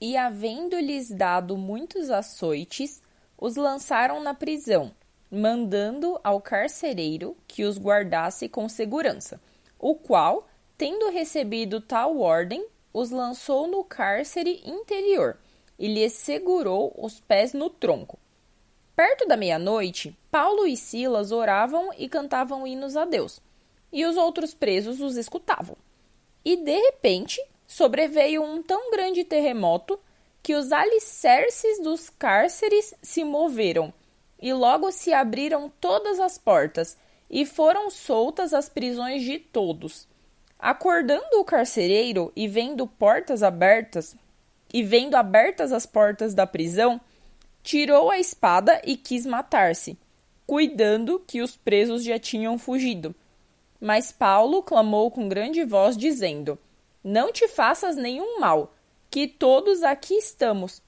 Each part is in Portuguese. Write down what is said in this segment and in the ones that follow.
E, havendo-lhes dado muitos açoites, os lançaram na prisão, mandando ao carcereiro que os guardasse com segurança, o qual, tendo recebido tal ordem, os lançou no cárcere interior e lhes segurou os pés no tronco. Perto da meia-noite, Paulo e Silas oravam e cantavam hinos a Deus, e os outros presos os escutavam. E de repente sobreveio um tão grande terremoto que os alicerces dos cárceres se moveram, e logo se abriram todas as portas, e foram soltas as prisões de todos. Acordando o carcereiro e vendo portas abertas, e vendo abertas as portas da prisão, tirou a espada e quis matar-se, cuidando que os presos já tinham fugido. Mas Paulo clamou com grande voz, dizendo: Não te faças nenhum mal, que todos aqui estamos.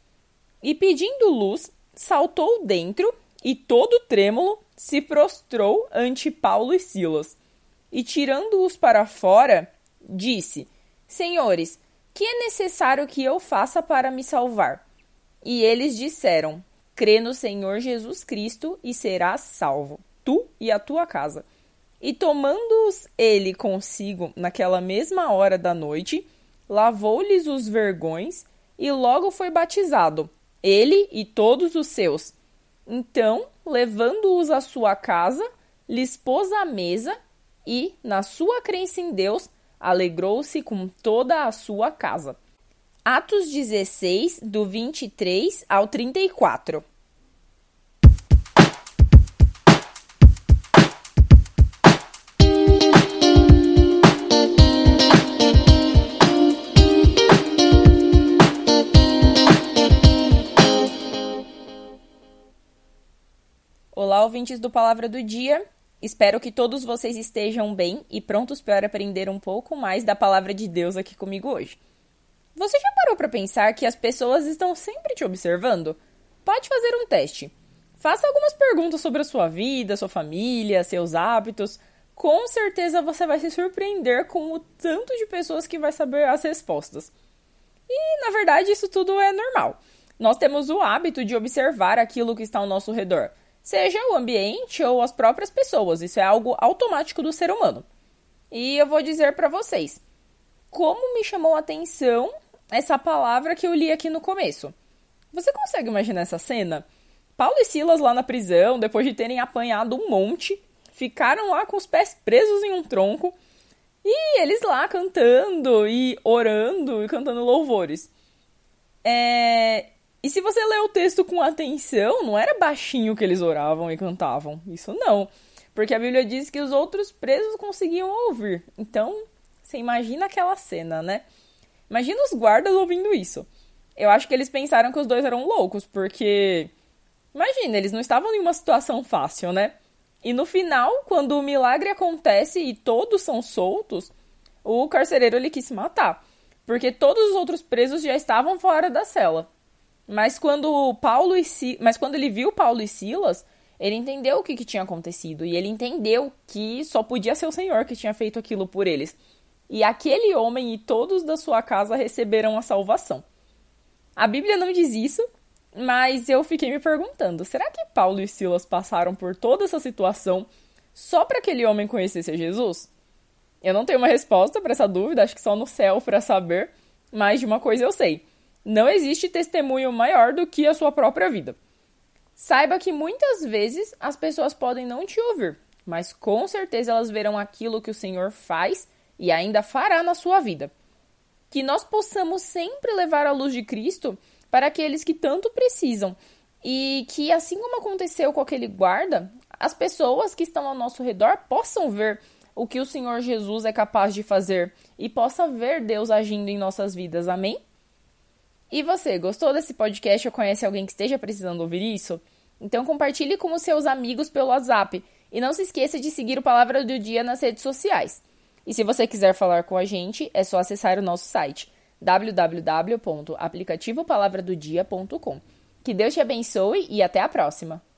E pedindo luz, saltou dentro e, todo trêmulo, se prostrou ante Paulo e Silas. E, tirando-os para fora, disse: Senhores, que é necessário que eu faça para me salvar? E eles disseram: Crê no Senhor Jesus Cristo e serás salvo, tu e a tua casa. E tomando-os ele consigo naquela mesma hora da noite, lavou-lhes os vergões e logo foi batizado, ele e todos os seus. Então, levando-os à sua casa, lhes pôs à mesa e, na sua crença em Deus, alegrou-se com toda a sua casa. Atos 16, do 23 ao 34. Olá, ouvintes do Palavra do Dia. Espero que todos vocês estejam bem e prontos para aprender um pouco mais da palavra de Deus aqui comigo hoje. Você já parou para pensar que as pessoas estão sempre te observando? Pode fazer um teste. Faça algumas perguntas sobre a sua vida, sua família, seus hábitos. Com certeza você vai se surpreender com o tanto de pessoas que vai saber as respostas. E, na verdade, isso tudo é normal. Nós temos o hábito de observar aquilo que está ao nosso redor seja o ambiente ou as próprias pessoas. Isso é algo automático do ser humano. E eu vou dizer para vocês como me chamou a atenção essa palavra que eu li aqui no começo. Você consegue imaginar essa cena? Paulo e Silas lá na prisão, depois de terem apanhado um monte, ficaram lá com os pés presos em um tronco e eles lá cantando e orando e cantando louvores. É, e se você lê o texto com atenção, não era baixinho que eles oravam e cantavam. Isso não. Porque a Bíblia diz que os outros presos conseguiam ouvir. Então, você imagina aquela cena, né? Imagina os guardas ouvindo isso. Eu acho que eles pensaram que os dois eram loucos, porque. Imagina, eles não estavam em uma situação fácil, né? E no final, quando o milagre acontece e todos são soltos, o carcereiro ele quis se matar. Porque todos os outros presos já estavam fora da cela. Mas quando Paulo e si... mas quando ele viu Paulo e Silas, ele entendeu o que, que tinha acontecido e ele entendeu que só podia ser o Senhor que tinha feito aquilo por eles. E aquele homem e todos da sua casa receberam a salvação. A Bíblia não diz isso, mas eu fiquei me perguntando: será que Paulo e Silas passaram por toda essa situação só para aquele homem conhecesse Jesus? Eu não tenho uma resposta para essa dúvida, acho que só no céu para saber, mas de uma coisa eu sei. Não existe testemunho maior do que a sua própria vida. Saiba que muitas vezes as pessoas podem não te ouvir, mas com certeza elas verão aquilo que o Senhor faz e ainda fará na sua vida. Que nós possamos sempre levar a luz de Cristo para aqueles que tanto precisam e que, assim como aconteceu com aquele guarda, as pessoas que estão ao nosso redor possam ver o que o Senhor Jesus é capaz de fazer e possa ver Deus agindo em nossas vidas. Amém? E você, gostou desse podcast ou conhece alguém que esteja precisando ouvir isso? Então compartilhe com os seus amigos pelo WhatsApp e não se esqueça de seguir o Palavra do Dia nas redes sociais. E se você quiser falar com a gente, é só acessar o nosso site www.aplicativopalavradodia.com. Que Deus te abençoe e até a próxima!